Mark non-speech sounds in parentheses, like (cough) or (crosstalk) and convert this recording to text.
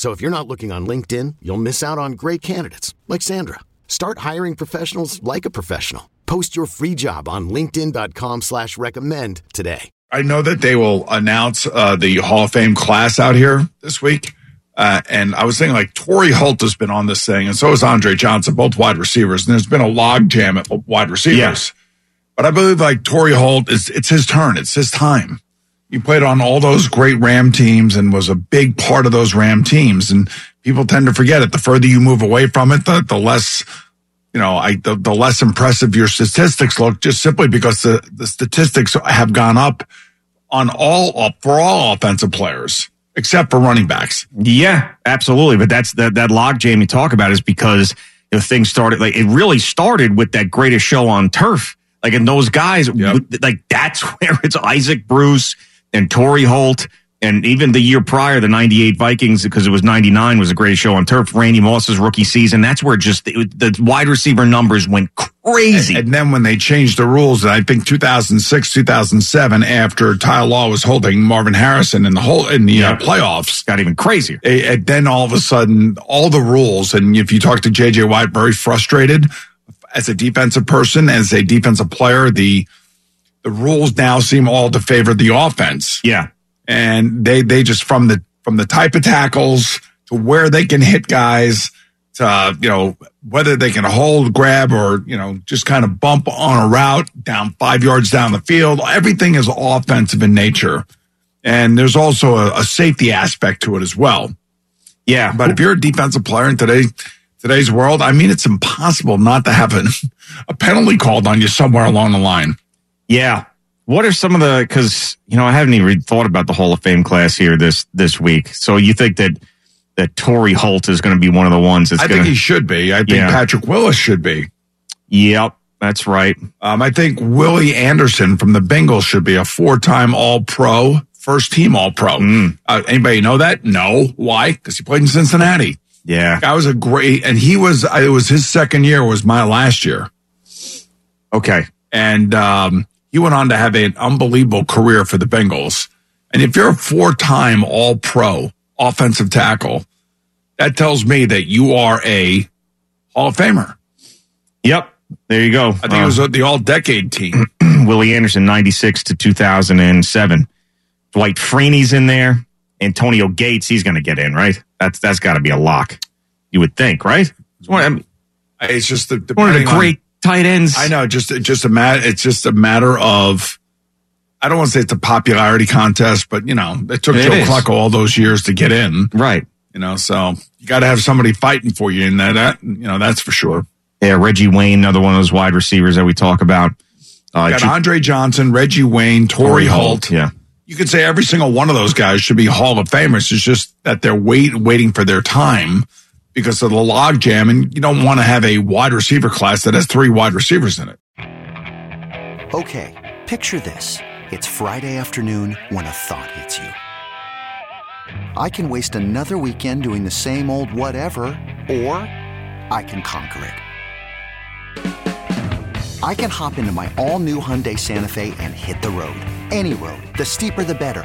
So if you're not looking on LinkedIn, you'll miss out on great candidates like Sandra. Start hiring professionals like a professional. Post your free job on LinkedIn.com slash recommend today. I know that they will announce uh, the Hall of Fame class out here this week. Uh, and I was thinking like Torry Holt has been on this thing, and so is Andre Johnson, both wide receivers. And there's been a log jam at wide receivers. Yes. But I believe like Torry Holt is it's his turn. It's his time. He played on all those great Ram teams and was a big part of those Ram teams. And people tend to forget it. The further you move away from it, the, the less, you know, I, the, the less impressive your statistics look just simply because the, the statistics have gone up on all, uh, for all offensive players except for running backs. Yeah, absolutely. But that's that, that log jam you talk about is because the thing started, like it really started with that greatest show on turf. Like, and those guys, Yep. like that's (laughs) where it's Isaac Bruce and Torry Holt. And even the year prior, the 98 Vikings, because it was 99 was a great show on turf. Randy Moss's rookie season. That's where just the, the wide receiver numbers went crazy. And then when they changed the rules, I think 2006, 2007, after Ty Law was holding Marvin Harrison in the whole in the uh, playoffs, got even crazier. eh, and then all of a sudden, all the rules, and if you talk to JJ White, very frustrated as a defensive person, as a defensive player, the the rules now seem all to favor the offense. Yeah. and they they just from the from the type of tackles to where they can hit guys to you know whether they can hold grab or you know just kind of bump on a route down five yards down the field everything is offensive in nature and there's also a, a safety aspect to it as well Yeah. but if you're a defensive player in today today's world i mean it's impossible not to have a, (laughs) a penalty called on you somewhere along the line Yeah. What are some of the because you know I haven't even thought about the Hall of Fame class here this this week. So you think that that Torry Holt is going to be one of the ones that's i going think he should be i think Yeah. patrick willis should be Yep, that's right. Um, I think Willie Anderson from the Bengals should be a four-time All-Pro, first-team All-Pro. Mm. Uh, anybody know that? No. Why? Because he played in Cincinnati. Yeah. That was a great, and he was. It was his second year. Was my last year, Okay. and um, he went on to have an unbelievable career for the Bengals. And if you're a four-time All-Pro offensive tackle, that tells me that you are a Hall of Famer. Yep. There you go. I think it was uh, the All-Decade team. (clears throat) Willie Anderson, ninety six to two thousand and seven. Dwight Freeney's in there. Antonio Gates, he's going to get in, right? That's that's got to be a lock. You would think, right? It's one, I mean, It's just the, one of the great tight ends. I know, just just a matter. It's just a matter of. I don't want to say it's a popularity contest, but you know, it took It Joe is. Flacco all those years to get in. Right. You know, so you got to have somebody fighting for you, in that, that you know that's for sure. Yeah, Reggie Wayne, another one of those wide receivers that we talk about. Uh, got Ju- Andre Johnson, Reggie Wayne, Torry Holt. Yeah. You could say every single one of those guys should be Hall of Famers. It's just that they're wait waiting for their time because of the log jam, and you don't want to have a wide receiver class that has three wide receivers in it. Okay, picture this. It's Friday afternoon when a thought hits you. I can waste another weekend doing the same old whatever, or I can conquer it. I can hop into my all new Hyundai Santa Fe and hit the road. Any road. The steeper, the better.